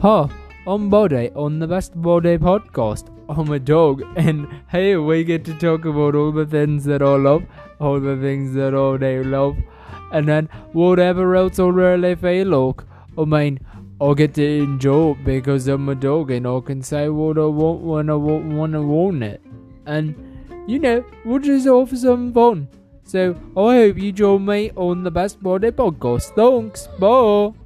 Huh, I'm Bode on the Best Bode podcast. I'm a dog, and hey, we get to talk about all the things that I love, all the things that all they love, and then whatever else I really feel like. I mean, I get to enjoy it because I'm a dog and I can say what I want when I want when I want it. And, you know, we'll just have some fun. So, I hope you join me on the Best Bode podcast. Thanks, bye.